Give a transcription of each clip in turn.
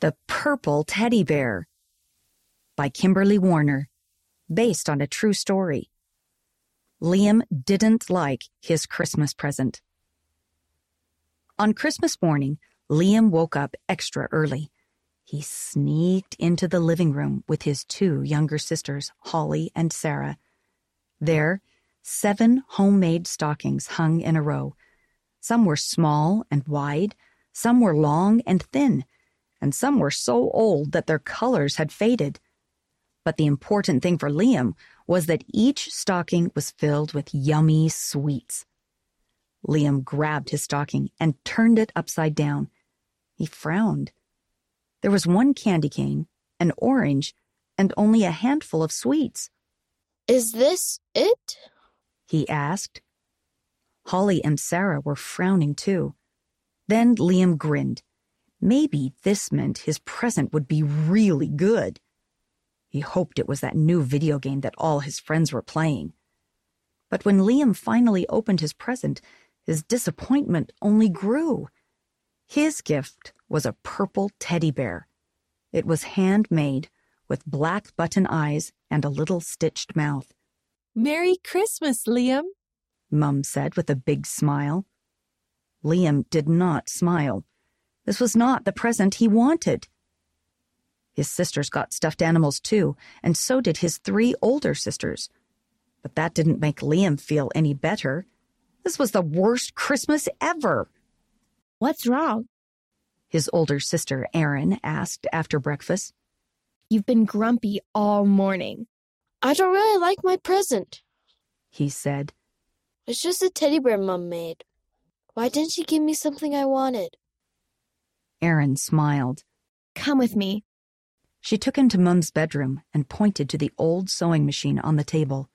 The Purple Teddy Bear by Kimberly Warner, based on a true story. Liam didn't like his Christmas present. On Christmas morning, Liam woke up extra early. He sneaked into the living room with his two younger sisters, Holly and Sarah. There, seven homemade stockings hung in a row. Some were small and wide, some were long and thin and some were so old that their colors had faded. But the important thing for Liam was that each stocking was filled with yummy sweets. Liam grabbed his stocking and turned it upside down. He frowned. There was one candy cane, an orange, and only a handful of sweets. Is this it? He asked. Holly and Sarah were frowning too. Then Liam grinned. Maybe this meant his present would be really good. He hoped it was that new video game that all his friends were playing. But when Liam finally opened his present, his disappointment only grew. His gift was a purple teddy bear. It was handmade, with black button eyes and a little stitched mouth. Merry Christmas, Liam, Mum said with a big smile. Liam did not smile. This was not the present he wanted. His sisters got stuffed animals too, and so did his three older sisters. But that didn't make Liam feel any better. This was the worst Christmas ever. What's wrong? His older sister, Erin, asked after breakfast. You've been grumpy all morning. I don't really like my present, he said. It's just a teddy bear Mum made. Why didn't she give me something I wanted? Erin smiled. Come with me. She took him to Mum's bedroom and pointed to the old sewing machine on the table.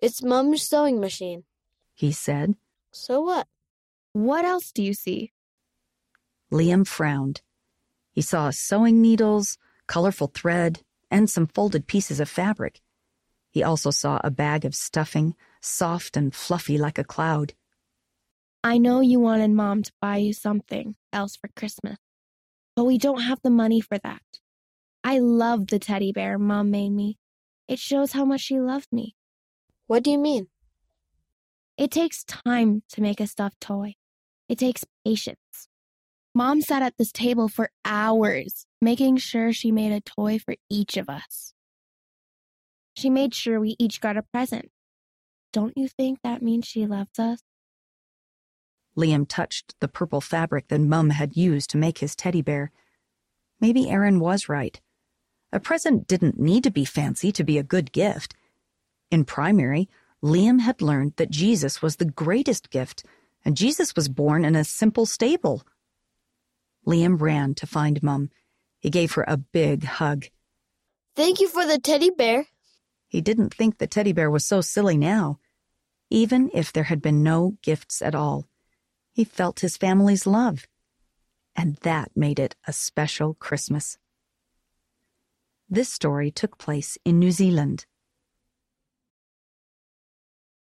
It's Mum's sewing machine, he said. So what? What else do you see? Liam frowned. He saw sewing needles, colorful thread, and some folded pieces of fabric. He also saw a bag of stuffing, soft and fluffy like a cloud. I know you wanted Mom to buy you something else for Christmas, but we don't have the money for that. I love the teddy bear Mom made me. It shows how much she loved me. What do you mean? It takes time to make a stuffed toy. It takes patience. Mom sat at this table for hours, making sure she made a toy for each of us. She made sure we each got a present. Don't you think that means she loves us? Liam touched the purple fabric that Mum had used to make his teddy bear. Maybe Erin was right. A present didn't need to be fancy to be a good gift. In primary, Liam had learned that Jesus was the greatest gift, and Jesus was born in a simple stable. Liam ran to find Mum. He gave her a big hug. Thank you for the teddy bear. He didn't think the teddy bear was so silly now, even if there had been no gifts at all. He felt his family's love. And that made it a special Christmas. This story took place in New Zealand.